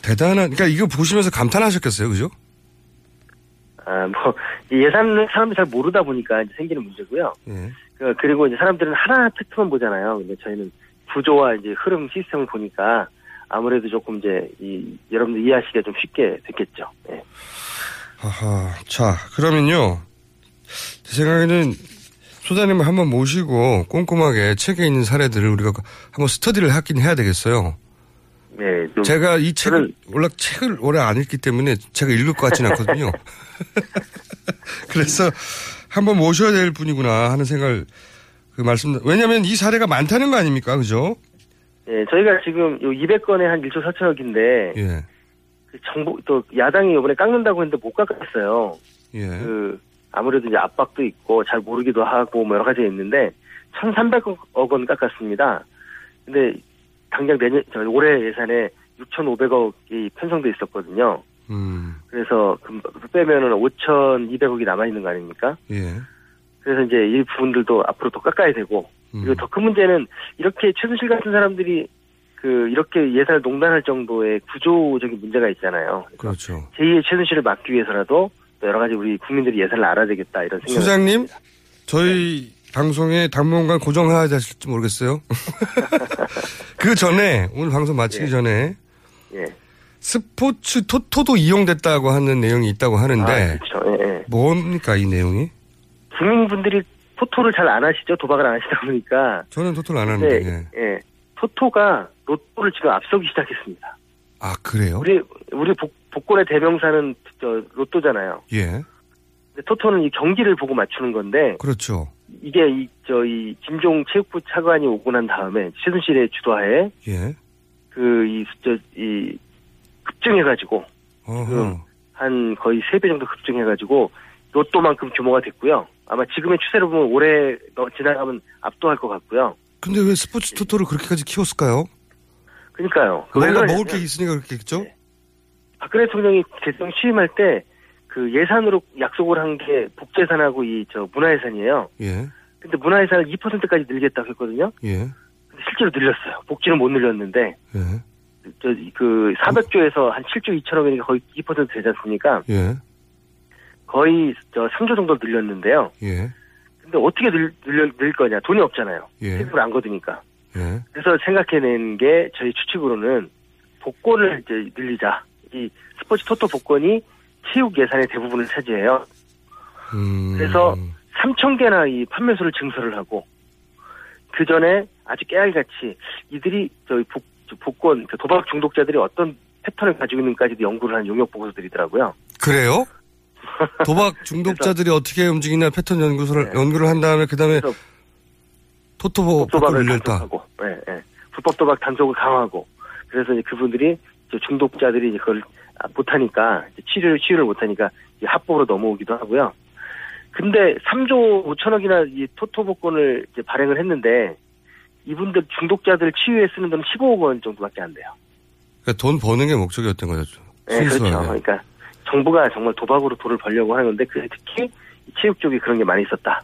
대단한, 그러니까 이거 보시면서 감탄하셨겠어요, 그죠? 아, 뭐, 이 예산은 사람들이 잘 모르다 보니까 생기는 문제고요. 예. 그, 그리고 이제 사람들은 하나 팩트만 보잖아요. 근데 저희는 구조와 이제 흐름 시스템을 보니까 아무래도 조금 이제 이, 여러분들 이해하시기가 좀 쉽게 됐겠죠. 예. 하하. 자, 그러면요. 제 생각에는 소장님을 한번 모시고 꼼꼼하게 책에 있는 사례들을 우리가 한번 스터디를 하긴 해야 되겠어요. 네. 좀 제가 이 책을, 원래 책을 오래 안 읽기 때문에 제가 읽을 것 같지는 않거든요. 그래서 한번 모셔야 될 분이구나 하는 생각을 그 말씀, 왜냐면 이 사례가 많다는 거 아닙니까? 그죠? 예, 저희가 지금 요 200건에 한 1조 4천억인데 예. 그 정부 또 야당이 이번에 깎는다고 했는데 못 깎았어요. 예. 그 아무래도 이제 압박도 있고 잘 모르기도 하고 뭐 여러 가지 있는데 1,300억 원 깎았습니다. 근데 당장 내년 저 올해 예산에 6,500억이 편성돼 있었거든요. 음. 그래서 그 빼면은 5,200억이 남아 있는 거 아닙니까? 예. 그래서 이제 이 부분들도 앞으로 더 깎아야 되고 그리고 더 큰 문제는 이렇게 최순실 같은 사람들이 그 이렇게 예산을 농단할 정도의 구조적인 문제가 있잖아요. 그렇죠. 제2의 최순실을 막기 위해서라도 또 여러 가지 우리 국민들이 예산을 알아야 되겠다 이런 생각. 소장님, 저희 방송에 당분간 고정해야 되실지 모르겠어요. 그 전에, 오늘 방송 마치기 전에, 예. 스포츠 토토도 이용됐다고 하는 내용이 있다고 하는데, 아, 그렇죠. 예, 예. 뭡니까, 이 내용이? 국민분들이 토토를 잘 안 하시죠? 도박을 안 하시다 보니까. 저는 토토를 안 하는데, 네, 예. 예. 토토가 로또를 지금 앞서기 시작했습니다. 아, 그래요? 우리 우리 복, 복권의 대명사는 저 로또잖아요. 예. 토토는 이 경기를 보고 맞추는 건데 그렇죠. 이게 이 저이 김종 체육부 차관이 오고 난 다음에 최순실의 주도하에 예. 그이저이 급증해가지고 어허. 한 거의 세 배 정도 급증해가지고 로또만큼 규모가 됐고요. 아마 지금의 추세로 보면 올해 너- 지나가면 압도할 것 같고요. 근데 왜 스포츠 토토를 그렇게까지 키웠을까요? 그러니까요. 왜 뭔가 먹을 게 있으니까 그렇겠죠? 박근혜 대통령이 대통령 취임할 때 그 예산으로 약속을 한 게 복재산하고 이 저 문화예산이에요. 예. 근데 문화예산을 2%까지 늘리겠다고 했거든요. 예. 근데 실제로 늘렸어요. 복지는 못 늘렸는데 예. 저 그 400조에서 한 7조 2천억이니까 거의 2% 되지 않습니까? 예. 거의 저 3조 정도 늘렸는데요. 예. 근데 어떻게 늘, 늘려, 늘 거냐? 돈이 없잖아요. 예. 세금을 안 거두니까. 예. 그래서 생각해낸 게 저희 추측으로는 복권을 이제 늘리자. 이 스포츠 토토 복권이 체육 예산의 대부분을 차지해요. 음. 그래서 3천 개나 이 판매소를 증설을 하고 그 전에 아주 깨알같이 이들이 저희 복, 저 복권 그 도박 중독자들이 어떤 패턴을 가지고 있는지까지도 연구를 한 용역 보고서들이더라고요. 그래요? 도박 중독자들이 어떻게 움직이나 패턴 연구소를 연구를 한 다음에 그 다음에 토토 복권을 도박을. 단속하고, 예, 예. 불법 도박 단속을 강화하고 그래서 이제 그분들이 이제 중독자들이 이제 그걸 아, 못하니까 치료를 치유를 못하니까 합법으로 넘어오기도 하고요. 근데 3조 5천억이나 이 토토 복권을 발행을 했는데 이분들 중독자들 치유에 쓰는 돈은 15억 원 정도밖에 안 돼요. 그러니까 돈 버는 게 목적이었던 거죠. 네, 그렇죠. 순수하게. 그러니까 정부가 정말 도박으로 돈을 벌려고 하는 건데 그 특히 이 체육 쪽이 그런 게 많이 있었다.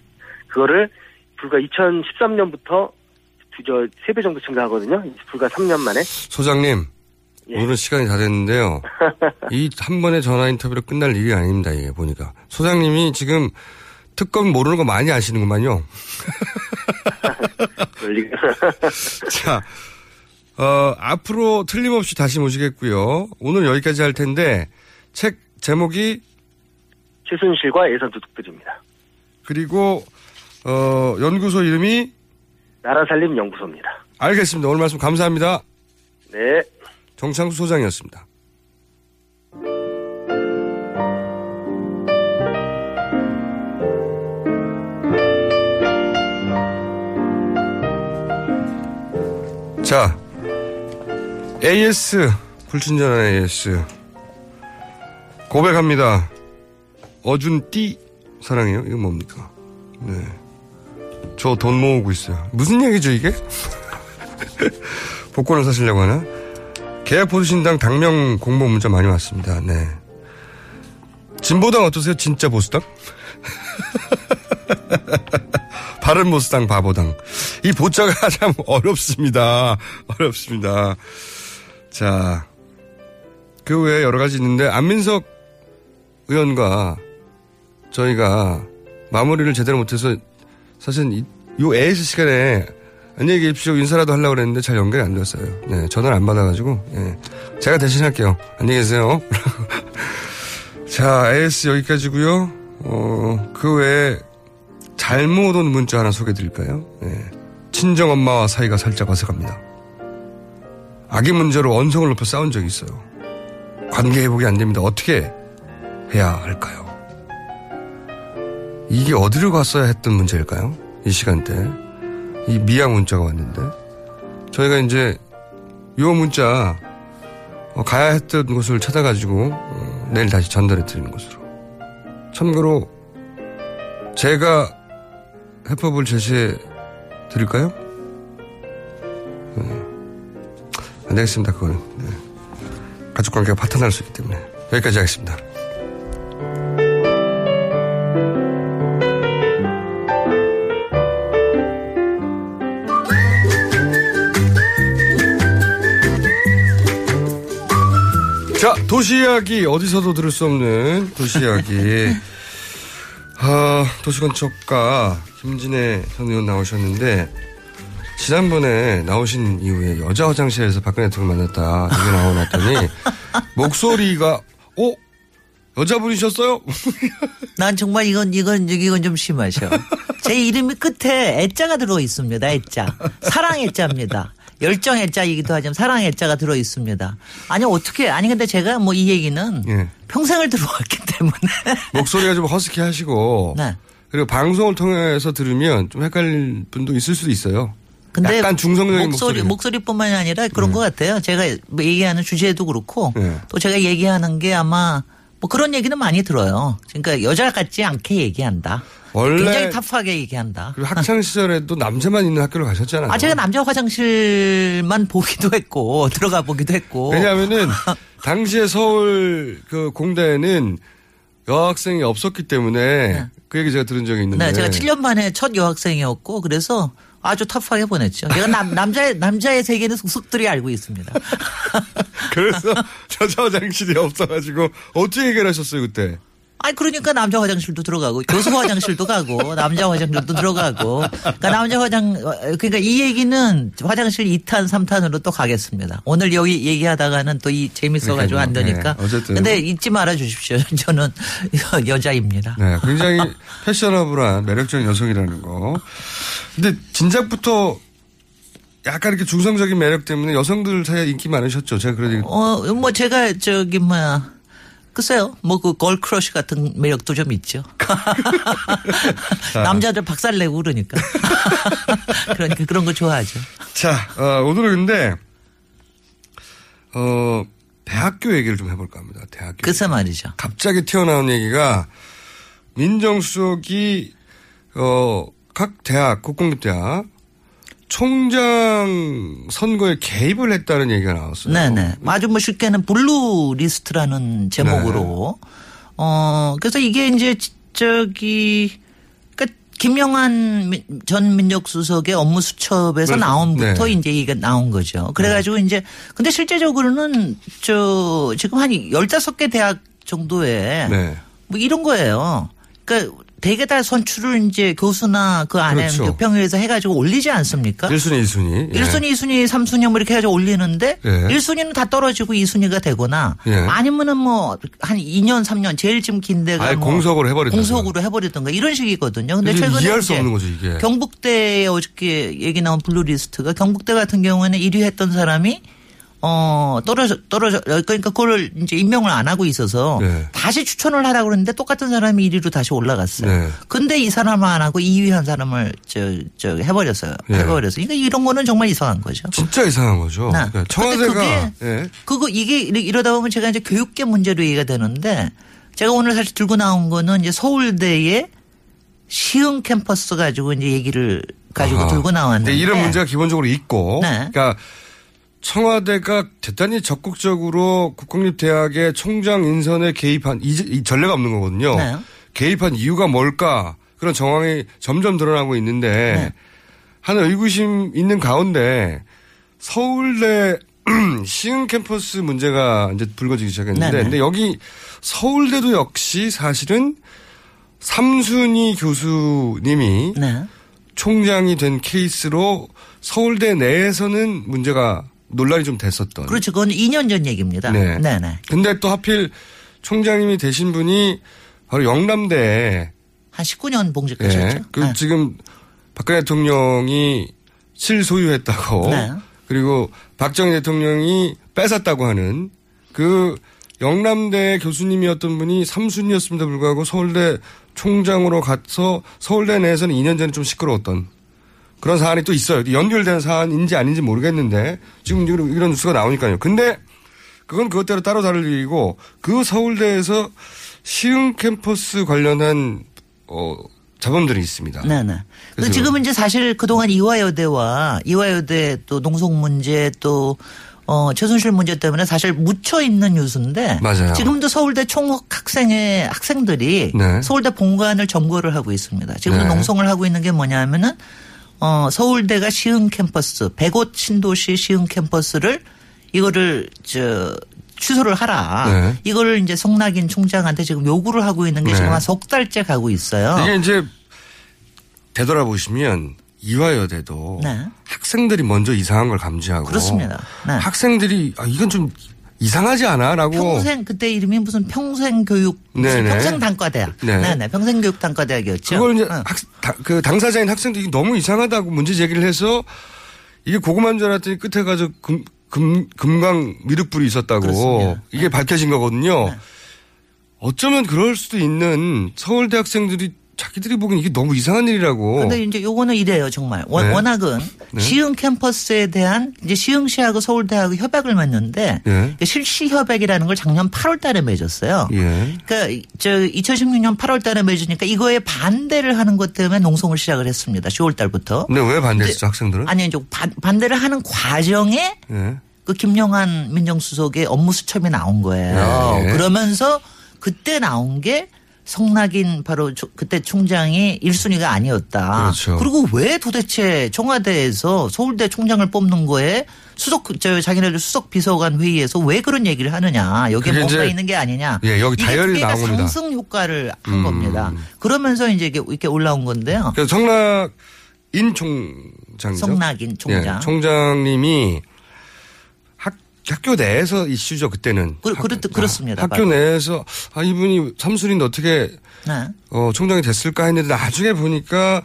그거를 불과 2013년부터 저 3배 정도 증가하거든요. 불과 3년 만에. 소장님, 예. 오늘 시간이 다 됐는데요. 이 한 번의 전화 인터뷰로 끝날 일이 아닙니다. 이게 보니까 소장님이 지금 특검 모르는 거 많이 아시는구만요. 자, 어, 앞으로 틀림없이 다시 모시겠고요. 오늘 여기까지 할 텐데 책 제목이 최순실과 예산 도둑들입니다. 그리고 어, 연구소 이름이 나라 살림 연구소입니다. 알겠습니다. 오늘 말씀 감사합니다. 네. 정창수 소장이었습니다. 자, AS, 불친절한 AS. 고백합니다. 어준띠 사랑해요. 이거 뭡니까? 네. 저 돈 모으고 있어요. 무슨 얘기죠, 이게? 복권을 사시려고 하나? 계약 보수신당 당명 공모 문자 많이 왔습니다. 네. 진보당 어떠세요? 진짜 보수당? 바른 보수당 바보당. 이 보자가 참 어렵습니다. 어렵습니다. 자, 그 외에 여러 가지 있는데 안민석 의원과 저희가 마무리를 제대로 못해서 사실 이, 요 AS 시간에 안녕히 계십시오 인사라도 하려고 그랬는데 잘 연결이 안 됐어요. 네, 전화를 안 받아가지고 예, 제가 대신 할게요. 안녕히 계세요. 자, AS 여기까지고요. 어, 그 외에 잘못 온 문자 하나 소개 드릴까요? 예. 친정 엄마와 사이가 살짝 어색합니다. 아기 문제로 언성을 높여 싸운 적이 있어요. 관계 회복이 안 됩니다. 어떻게 해야 할까요? 이게 어디로 갔어야 했던 문제일까요? 이 시간대. 이 미양 문자가 왔는데. 저희가 이제 요 문자 어, 가야 했던 곳을 찾아가지고 어, 내일 다시 전달해 드리는 것으로. 참고로 제가 해법을 제시해 드릴까요? 네. 안 되겠습니다, 그거는. 네. 가족 관계가 파탄날 수 있기 때문에. 여기까지 하겠습니다. 자, 도시 이야기, 어디서도 들을 수 없는 도시 이야기. 아, 도시건축가 김진애 전 의원 나오셨는데, 지난번에 나오신 이후에 여자 화장실에서 박근혜 대통령 만났다. 얘기 나오놨더니, 목소리가, 어? 여자분이셨어요? 난 정말 이건, 이건, 이건 좀 심하셔. 제 이름이 끝에 애자가 들어 있습니다. 애자. 사랑 애자입니다. 열정 애자이기도 하지만 사랑 애자가 들어 있습니다. 아니, 어떻게, 아니, 근데 제가 뭐 이 얘기는 예. 평생을 들어왔기 때문에. 목소리가 좀 허스키 하시고, 네. 그리고 방송을 통해서 들으면 좀 헷갈릴 분도 있을 수도 있어요. 근데 약간 중성적인 목소리, 목소리. 목소리뿐만이 아니라 그런 것 같아요. 제가 뭐 얘기하는 주제도 그렇고 네. 또 제가 얘기하는 게 아마 뭐 그런 얘기는 많이 들어요. 그러니까 여자 같지 않게 얘기한다. 원래 굉장히 터프하게 얘기한다. 그리고 학창 시절에도 남자만 있는 학교를 가셨잖아요. 아, 제가 남자 화장실만 보기도 했고, 들어가 보기도 했고. 왜냐하면은 당시에 서울 그 공대에는 여학생이 없었기 때문에 그 얘기 제가 들은 적이 있는데. 네, 제가 7년 만에 첫 여학생이었고, 그래서 아주 터프하게 보냈죠. 제가 남, 남자의, 남자의 세계는 속속들이 알고 있습니다. 그래서 여자 화장실이 없어가지고 어떻게 해결하셨어요 그때? 아니 그러니까 남자 화장실도 들어가고 교수 화장실도 가고 남자 화장실도 들어가고 그러니까 남자 화장 그러니까 이 얘기는 화장실 2탄 3탄으로 또 가겠습니다. 오늘 여기 얘기하다가는 또 이 재밌어 가지고 안 되니까. 네, 어쨌든. 근데 잊지 말아 주십시오. 저는 여자입니다. 네, 굉장히 패셔너블한 매력적인 여성이라는 거. 근데 진작부터 약간 이렇게 중성적인 매력 때문에 여성들 사이에 인기 많으셨죠. 제가 얘기. 어, 뭐 제가 저기 뭐야 글쎄요, 뭐 그 걸크러쉬 같은 매력도 좀 있죠. 남자들 박살 내고 그러니까. 그러니까 그런 거 좋아하죠. 자, 어, 오늘은 근데 어 대학교 얘기를 좀 해볼까 합니다. 대학교. 글쎄 말이죠. 갑자기 튀어나온 얘기가 민정수석이 어 각 대학 국공립대학 총장 선거에 개입을 했다는 얘기가 나왔어요. 네네. 아주 뭐 쉽게는 블루 리스트라는 제목으로. 네. 어, 그래서 이게 이제 저기, 그니까 김영한 미- 전 민정수석의 업무 수첩에서 나온부터 네. 이제 이게 나온 거죠. 그래가지고 이제, 근데 실제적으로는 저, 지금 한 15개 대학 정도에 네. 뭐 이런 거예요. 그러니까 대개 다 선출을 이제 교수나 그 안에 그렇죠. 평의에서 해가지고 올리지 않습니까? 1순위, 2순위. 예. 1순위, 2순위, 3순위 뭐 이렇게 해가지고 올리는데 예. 1순위는 다 떨어지고 2순위가 되거나 예. 아니면은 뭐 한 2년, 3년 제일 좀 긴 데가 아예 뭐 공석으로 해버린다. 공석으로 해버리던가 이런 식이거든요. 근데 최근에 이해할 수 없는 거죠, 이게. 경북대에 어저께 얘기 나온 블루리스트가 경북대 같은 경우에는 1위 했던 사람이 어 떨어져 떨어져 그러니까 그걸 이제 임명을 안 하고 있어서 네. 다시 추천을 하라고 그러는데 똑같은 사람이 1위로 다시 올라갔어요. 네. 근데 이 사람을 안 하고 2위 한 사람을 저, 저 해버렸어요. 네. 해버렸어요. 그러니까 이런 거는 정말 이상한 거죠. 진짜 이상한 거죠. 나. 그러니까 청와대가 그게 예. 그거 이게 이러- 이러다 보면 제가 이제 교육계 문제로 얘기가 되는데 제가 오늘 사실 들고 나온 거는 이제 서울대의 시흥 캠퍼스 가지고 이제 얘기를 가지고 아하. 들고 나왔는데 이런 문제가 기본적으로 있고, 네. 그러니까 청와대가 대단히 적극적으로 국공립대학의 총장 인선에 개입한 이, 이 전례가 없는 거거든요. 네. 개입한 이유가 뭘까 그런 정황이 점점 드러나고 있는데 네. 하는 의구심 있는 가운데 서울대 시흥 캠퍼스 문제가 이제 불거지기 시작했는데 네네. 근데 여기 서울대도 역시 사실은 삼순이 교수님이 네. 총장이 된 케이스로 서울대 내에서는 문제가 논란이 좀 됐었던. 그렇죠. 그건 2년 전 얘기입니다. 네. 네, 네. 근데 또 하필 총장님이 되신 분이 바로 영남대에 한 19년 봉직하셨죠. 예, 그 네. 지금 박근혜 대통령이 실소유했다고 네. 그리고 박정희 대통령이 뺏었다고 하는 그 영남대 교수님이었던 분이 삼순이었음에도 불구하고 서울대 총장으로 가서 서울대 내에서는 2년 전에 좀 시끄러웠던 그런 사안이 또 있어요. 연결된 사안인지 아닌지 모르겠는데 지금 이런 뉴스가 나오니까요. 근데 그건 그것대로 따로 다를 일이고 그 서울대에서 시흥 캠퍼스 관련한 어 자본들이 있습니다. 네네. 그래서 지금은 이제 사실 그동안 이화여대와 이화여대 또 농속 문제 또 어, 최순실 문제 때문에 사실 묻혀 있는 뉴스인데 맞아요. 지금도 서울대 총학 학생의 학생들이 네. 서울대 본관을 점거를 하고 있습니다. 지금 네. 농성을 하고 있는 게 뭐냐면은 어, 서울대가 시흥 캠퍼스, 백옷 신도시 시흥 캠퍼스를 이거를 저 취소를 하라. 네. 이거를 이제 송낙인 총장한테 지금 요구를 하고 있는 게 네. 지금 한 석 달째 가고 있어요. 이게 이제 되돌아보시면 이화여대도 네. 학생들이 먼저 이상한 걸 감지하고 그렇습니다. 네. 학생들이 아 이건 좀 이상하지 않아라고 평생 그때 이름이 무슨 평생 교육 네네. 평생 단과대학. 네. 네네. 평생 교육 단과대학이었죠. 그걸 이제 어. 학, 다- 그 당사자인 학생들이 너무 이상하다고 문제 제기를 해서 이게 고구마인 줄 알았더니 끝에 가서 금, 금, 금강 미륵불이 있었다고 그렇습니다. 이게 밝혀진 거거든요. 네. 어쩌면 그럴 수도 있는 서울대 학생들이 자기들이 보기엔 이게 너무 이상한 일이라고. 근데 이제 요거는 이래요, 정말. 원- 네. 워낙은 네. 시흥 캠퍼스에 대한 이제 시흥시하고 서울대하고 협약을 맺는데 예. 그 실시 협약이라는 걸 작년 8월 달에 맺었어요. 예. 그러니까 저 2016년 8월 달에 맺으니까 이거에 반대를 하는 것 때문에 농성을 시작을 했습니다. 10월 달부터. 근데 왜 반대했어 학생들은? 아니 이제 반, 반대를 하는 과정에 예. 그 김영환 민정수석의 업무 수첩이 나온 거예요. 네. 그러면서 그때 나온 게 성낙인 바로 조- 그때 총장이 1순위가 아니었다. 그렇죠. 리고 왜 도대체 청와대에서 서울대 총장을 뽑는 거에 수석 저 자기네들 수석 비서관 회의에서 왜 그런 얘기를 하느냐. 여기에 뭔가 있는 게 아니냐. 예, 여기 개가 나온 겁니다. 상승 효과를 한 음. 겁니다. 그러면서 이제 이렇게 올라온 건데요. 그래서 성낙인 총장. 성낙인 총장. 총장님이 학, 학교 내에서 이슈죠, 그때는. 그, 그렇, 그렇습니다. 학교 바로. 내에서 아, 이분이 삼순인데 어떻게 네. 어, 총장이 됐을까 했는데 나중에 보니까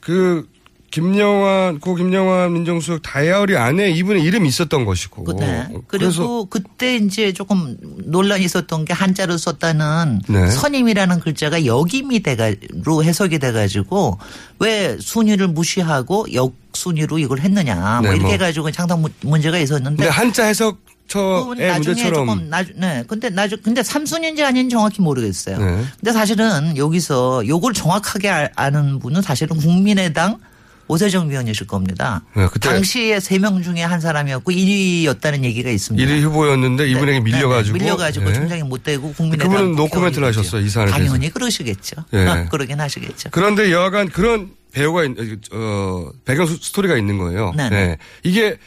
그 김영환, 고 김영환 민정수석 다이어리 안에 이분의 이름이 있었던 것이고. 네. 어, 그리고 그때 이제 조금 논란이 있었던 게 한자로 썼다는 네. 선임이라는 글자가 역임이 돼가로 해석이 돼가지고 왜 순위를 무시하고 역순위로 이걸 했느냐 뭐 네, 이렇게 뭐. 해가지고 상당 무- 문제가 있었는데 한자 그건 해석 처의 나중에 문제처럼. 조금 나중 네 근데 나중 근데 삼순인지 아닌지 정확히 모르겠어요. 네. 근데 사실은 여기서 요걸 정확하게 아- 아는 분은 사실은 국민의당 오세정 위원이실 겁니다. 네, 그때 당시에 세 명 중에 한 사람이었고 1위였다는 얘기가 있습니다. 1위 후보였는데 이분에게 네, 밀려가지고. 네, 밀려가지고 예. 총장이 못 되고 국민의당 그분은 노 국회의원이 코멘트를 되죠. 하셨어요, 이 사안에 대해서. 당연히 그러시겠죠. 예. 그러긴 하시겠죠. 그런데 여하간 그런 배우가 있- 어, 배경 스- 스토리가 있는 거예요. 네네. 네. 이게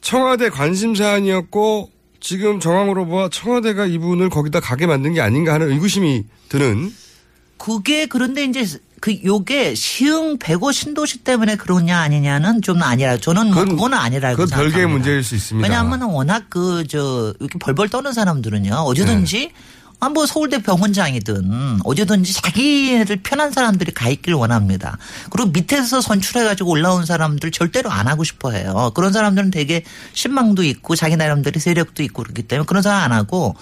청와대 관심 사안이었고 지금 정황으로 봐 청와대가 이분을 거기다 가게 만든 게 아닌가 하는 의구심이 드는 그게 그런데 이제 그 요게 시흥 배고 신도시 때문에 그러냐 아니냐는 좀 아니라 저는 뭐 그건 아니라고 그건 생각합니다. 별개의 문제일 수 있습니다. 왜냐하면 워낙 그 저 이렇게 벌벌 떠는 사람들은요 어디든지 네. 아, 뭐 서울대 병원장이든 어디든지 자기네들 편한 사람들이 가 있길 원합니다. 그리고 밑에서 선출해가지고 올라온 사람들 절대로 안 하고 싶어 해요. 그런 사람들은 되게 신망도 있고 자기 나름대로 세력도 있고 그렇기 때문에 그런 사람 안 하고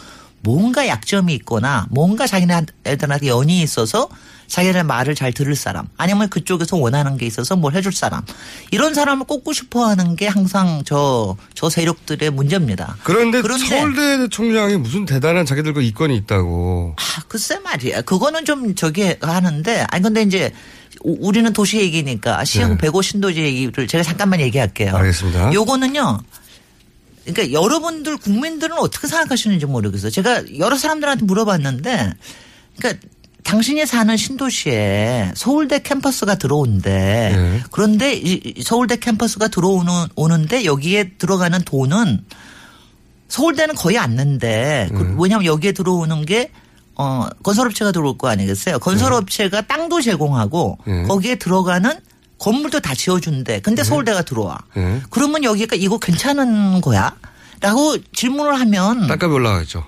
뭔가 약점이 있거나 뭔가 자기네들한테 연이 있어서 자기네 말을 잘 들을 사람 아니면 그쪽에서 원하는 게 있어서 뭘 해줄 사람 이런 사람을 꼽고 싶어 하는 게 항상 저, 저 세력들의 문제입니다. 그런데, 서울대 총장이 무슨 대단한 자기들과 이권이 있다고. 아, 글쎄 말이야. 그거는 좀 저기 하는데 아니 근데 이제 우- 우리는 도시 얘기니까 시흥 네. 배고 신도시 얘기를 제가 잠깐만 얘기할게요. 알겠습니다. 요거는요. 그러니까 여러분들 국민들은 어떻게 생각하시는지 모르겠어요. 제가 여러 사람들한테 물어봤는데 그러니까 당신이 사는 신도시에 서울대 캠퍼스가 들어온대. 네. 그런데 이 서울대 캠퍼스가 들어오는 오는데 여기에 들어가는 돈은 서울대는 거의 안 낸대. 그- 네. 왜냐하면 여기에 들어오는 게 어, 건설업체가 들어올 거 아니겠어요? 건설업체가 땅도 제공하고 네. 거기에 들어가는 건물도 다 지어준대. 근데 서울대가 들어와. 네. 그러면 여기가 이거 괜찮은 거야? 라고 질문을 하면 땅값이 올라가죠.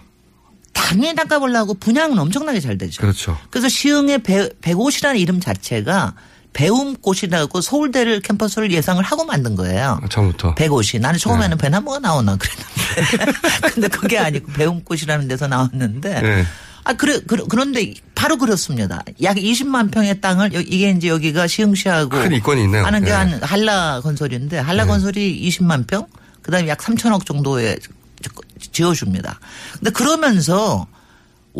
당연히 땅값 올라가고 분양은 엄청나게 잘 되죠. 그렇죠. 그래서 시흥의 배, 백옷이라는 이름 자체가 배움꽃이라고 서울대를 캠퍼스를 예상을 하고 만든 거예요. 처음부터. 백옷이. 나는 처음에는 네. 배나무가 나오나 그랬는데. 근데 그게 아니고 배움꽃이라는 데서 나왔는데. 네. 아, 그래, 그런데 바로 그렇습니다. 약 20만 평의 땅을 여- 이게 이제 여기가 시흥시하고 큰 이권이 있네요. 하는 게 네. 한 한라 건설인데 한라 건설이 20만 평 그다음에 약 3천억 정도에 지어줍니다. 근데 그러면서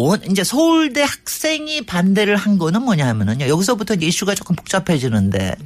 원, 이제 서울대 학생이 반대를 한 거는 뭐냐면은요. 여기서부터 이제 이슈가 조금 복잡해지는데.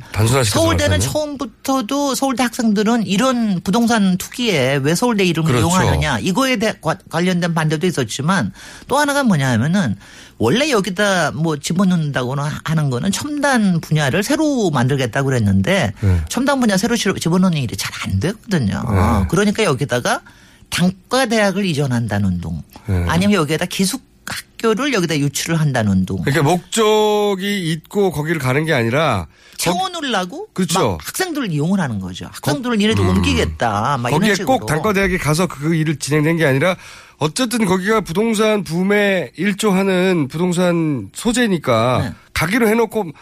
서울대는. 처음부터도 서울대 학생들은 이런 부동산 투기에 왜 서울대 이름을 그렇죠. 이용하느냐. 이거에 과- 관련된 반대도 있었지만 또 하나가 뭐냐면은 원래 여기다 뭐 집어넣는다거나 하는 거는 첨단 분야를 새로 만들겠다고 그랬는데 네. 첨단 분야 새로 집- 집어넣는 일이 잘 안 되거든요. 네. 그러니까 여기다가 단과 대학을 이전한다는 둥 네. 아니면 여기에다 기숙 학교를 여기다 유치를 한다는 둥 그러니까 목적이 있고 거기를 가는 게 아니라 채워놓으려고 그렇죠. 막 학생들을 이용을 하는 거죠. 학생들을 얘네들 옮기겠다. 막 거기에. 꼭 단과대학에 가서 그 일을 진행된 게 아니라 어쨌든 거기가 부동산 붐에 일조하는 부동산 소재니까 가기로 해놓고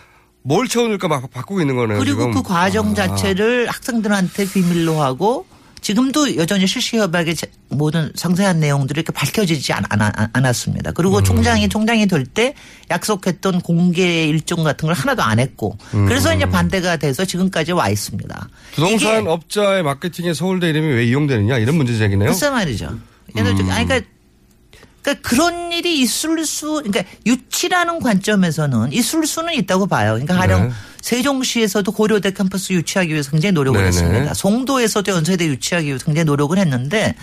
뭘 채워놓을까 막 바꾸고 있는 거네요. 그리고 지금. 그 과정 아. 자체를 학생들한테 비밀로 하고 지금도 여전히 실시협약의 제- 모든 상세한 내용들이 이렇게 밝혀지지 않, 았습니다 그리고 음. 총장이 총장이 될 때 약속했던 공개 일정 같은 걸 하나도 안 했고 음. 그래서 이제 반대가 돼서 지금까지 와 있습니다. 부동산 업자의 마케팅에 서울대 이름이 왜 이용되느냐 이런 문제 제기네요. 글쎄 말이죠. 얘들 좀- 음. 아니, 그러니까, 그러니까 그런 일이 있을 수, 그러니까 유치라는 관점에서는 있을 수는 있다고 봐요. 그러니까 가령 네. 세종시에서도 고려대 캠퍼스 유치하기 위해서 굉장히 노력을 네네. 했습니다. 송도에서도 연세대 유치하기 위해서 굉장히 노력을 했는데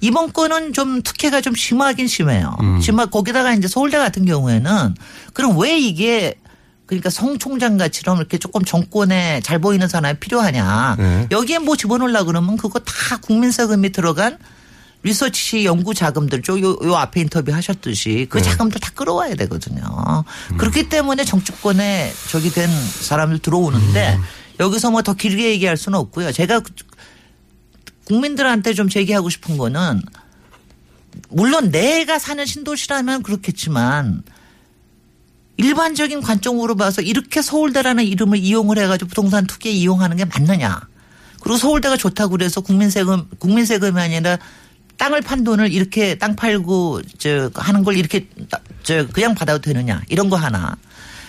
이번 건은 좀 특혜가 좀 심하긴 심해요. 음. 심하 거기다가 이제 서울대 같은 경우에는 그럼 왜 이게 그러니까 성 총장 같이럼 이렇게 조금 정권에 잘 보이는 사람이 필요하냐. 네. 여기에 뭐 집어넣으려고 그러면 그거 다 국민 세금이 들어간 리서치 연구 자금들, 저 요, 요 앞에 인터뷰 하셨듯이 그 네. 자금들 다 끌어와야 되거든요. 그렇기 때문에 정치권에 저기 된 사람들 들어오는데 음. 여기서 뭐 더 길게 얘기할 수는 없고요. 제가 그- 국민들한테 좀 제기하고 싶은 거는 물론 내가 사는 신도시라면 그렇겠지만 일반적인 관점으로 봐서 이렇게 서울대라는 이름을 이용을 해가지고 부동산 투기에 이용하는 게 맞느냐. 그리고 서울대가 좋다고 그래서 국민 세금, 국민 세금이 아니라 땅을 판 돈을 이렇게 땅 팔고 저 하는 걸 이렇게 따- 저 그냥 받아도 되느냐. 이런 거 하나.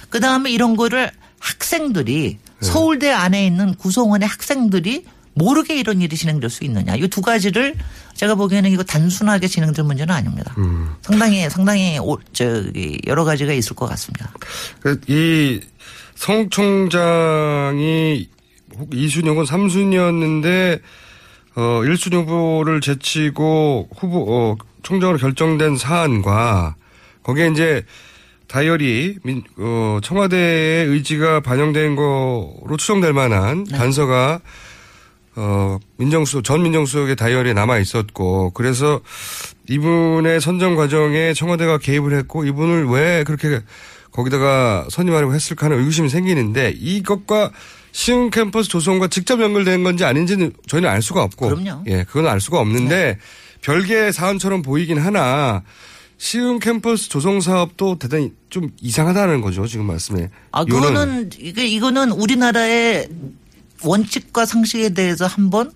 그 다음에 이런 거를 학생들이 서울대 안에 있는 구성원의 학생들이 모르게 이런 일이 진행될 수 있느냐. 이 두 가지를 제가 보기에는 이거 단순하게 진행될 문제는 아닙니다. 음. 상당히 상당히 오- 저기 여러 가지가 있을 것 같습니다. 그이성 총장이 이순영은 3순위였는데 어 1순위 후보를 제치고 후보 어 총장으로 결정된 사안과 거기에 이제 다이어리 민, 어 청와대의 의지가 반영된 거로 추정될 만한 단서가 어 민정수 전 민정수석의 다이어리에 남아 있었고 그래서 이분의 선정 과정에 청와대가 개입을 했고 이분을 왜 그렇게 거기다가 선임하려고 했을까 하는 의구심이 생기는데 이것과 시흥 캠퍼스 조성과 직접 연결된 건지 아닌지는 저희는 알 수가 없고. 그럼요. 예, 그건 알 수가 없는데 별개의 사안처럼 보이긴 하나 시흥 캠퍼스 조성 사업도 대단히 좀 이상하다는 거죠. 지금 말씀에. 아, 그거는, 이게, 이거는 우리나라의 원칙과 상식에 대해서 한번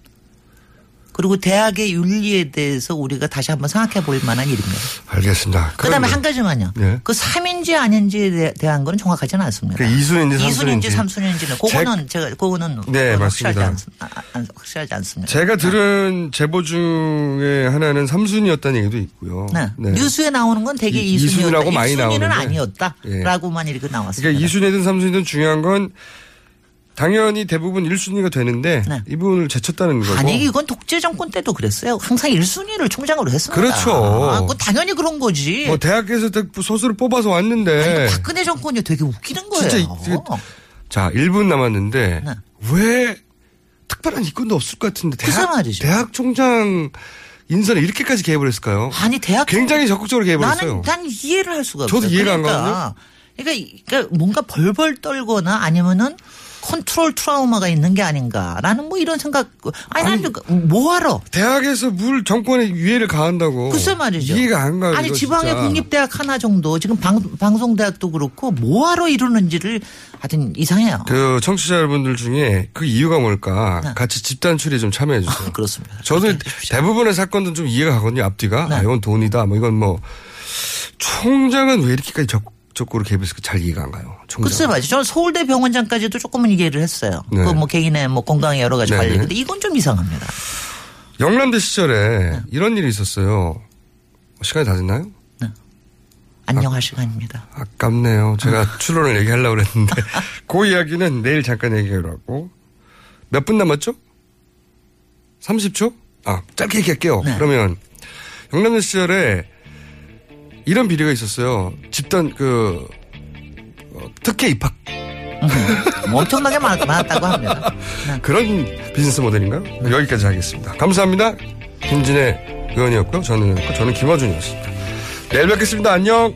그리고 대학의 윤리에 대해서 우리가 다시 한번 생각해 볼 만한 일입니다. 알겠습니다. 그 다음에 그럼 한 가지만요. 네. 그 3인지 아닌지에 대- 대한 거는 정확하지는 않습니다. 그 이순인지 이순인지 삼순인지. 삼순인지 는 그거는 제 가 그거는 네, 확실하지, 맞습니다. 않, 아, 아, 확실하지 않습니다. 제가 들은 제보 중에 하나는 삼순이었다는 얘기도 있고요. 네. 네. 뉴스에 나오는 건 되게 이- 이순이었다. 이순이라고 많이 이순이는 나오는데. 아니었다라고만 이렇게 나왔습니다. 그러니까 이순이든 삼순이든 중요한 건 당연히 대부분 1순위가 되는데 이 부분을 제쳤다는 거고. 네. 아니 이건 독재 정권 때도 그랬어요. 항상 1순위를 총장으로 했습니다. 그렇죠. 아, 그건 당연히 그런 거지. 뭐 대학에서 소수를 뽑아서 왔는데. 박근혜 정권이 되게 웃기는 거예요. 진짜 자, 1분 남았는데 왜 특별한 이권도 없을 것 같은데 대학, 말이죠. 대학 총장 인선에 이렇게까지 개입을 했을까요? 아니 대학 굉장히 적극적으로 개입을 나는 했어요. 난 이해를 할 수가 저도 없어요. 이해가 안 그러니까, 가거든요. 그러니까, 그러니까 뭔가 벌벌 떨거나 아니면은 컨트롤 트라우마가 있는 게 아닌가라는 뭐 이런 생각. 아니, 나는 뭐하러? 대학에서 물 정권에 위해를 가한다고. 글쎄 말이죠. 이해가 안 가요. 아니 지방의 진짜. 국립대학 하나 정도 지금 방, 방송대학도 그렇고 뭐하러 이러는지를 하여튼 이상해요. 그 청취자 여러분들 중에 그 이유가 뭘까 같이 집단 추리에 좀 참여해 주세요. 네. 그렇습니다. 저도 대부분의 사건들은 좀 이해가 가거든요. 앞뒤가. 네. 아, 이건 돈이다. 뭐 이건 뭐 총장은 왜 이렇게까지 적 극적으로 개입했을까 잘 이해가 안 가요. 총장. 글쎄 말이죠. 저는 서울대 병원장까지도 조금은 이해를 했어요. 네. 그뭐 개인의 뭐 건강에 여러 가지 네, 관리. 네. 근데 이건 좀 이상합니다. 영남대 시절에 네. 이런 일이 있었어요. 시간이 다 됐나요? 안녕할 시간입니다. 아깝네요. 제가 추론을 얘기하려고 그랬는데 그 이야기는 내일 잠깐 얘기하기로 하고 몇 분 남았죠? 30초? 아 짧게 얘기할게요. 네. 그러면 영남대 시절에 이런 비리가 있었어요. 집단 그 어, 특혜 입학 뭐 엄청나게 많, 많았다고 합니다. 그런 비즈니스 모델인가요? 여기까지 하겠습니다. 감사합니다. 김진애 의원이었고요. 저는 저는 김어준이었습니다. 내일 뵙겠습니다. 안녕.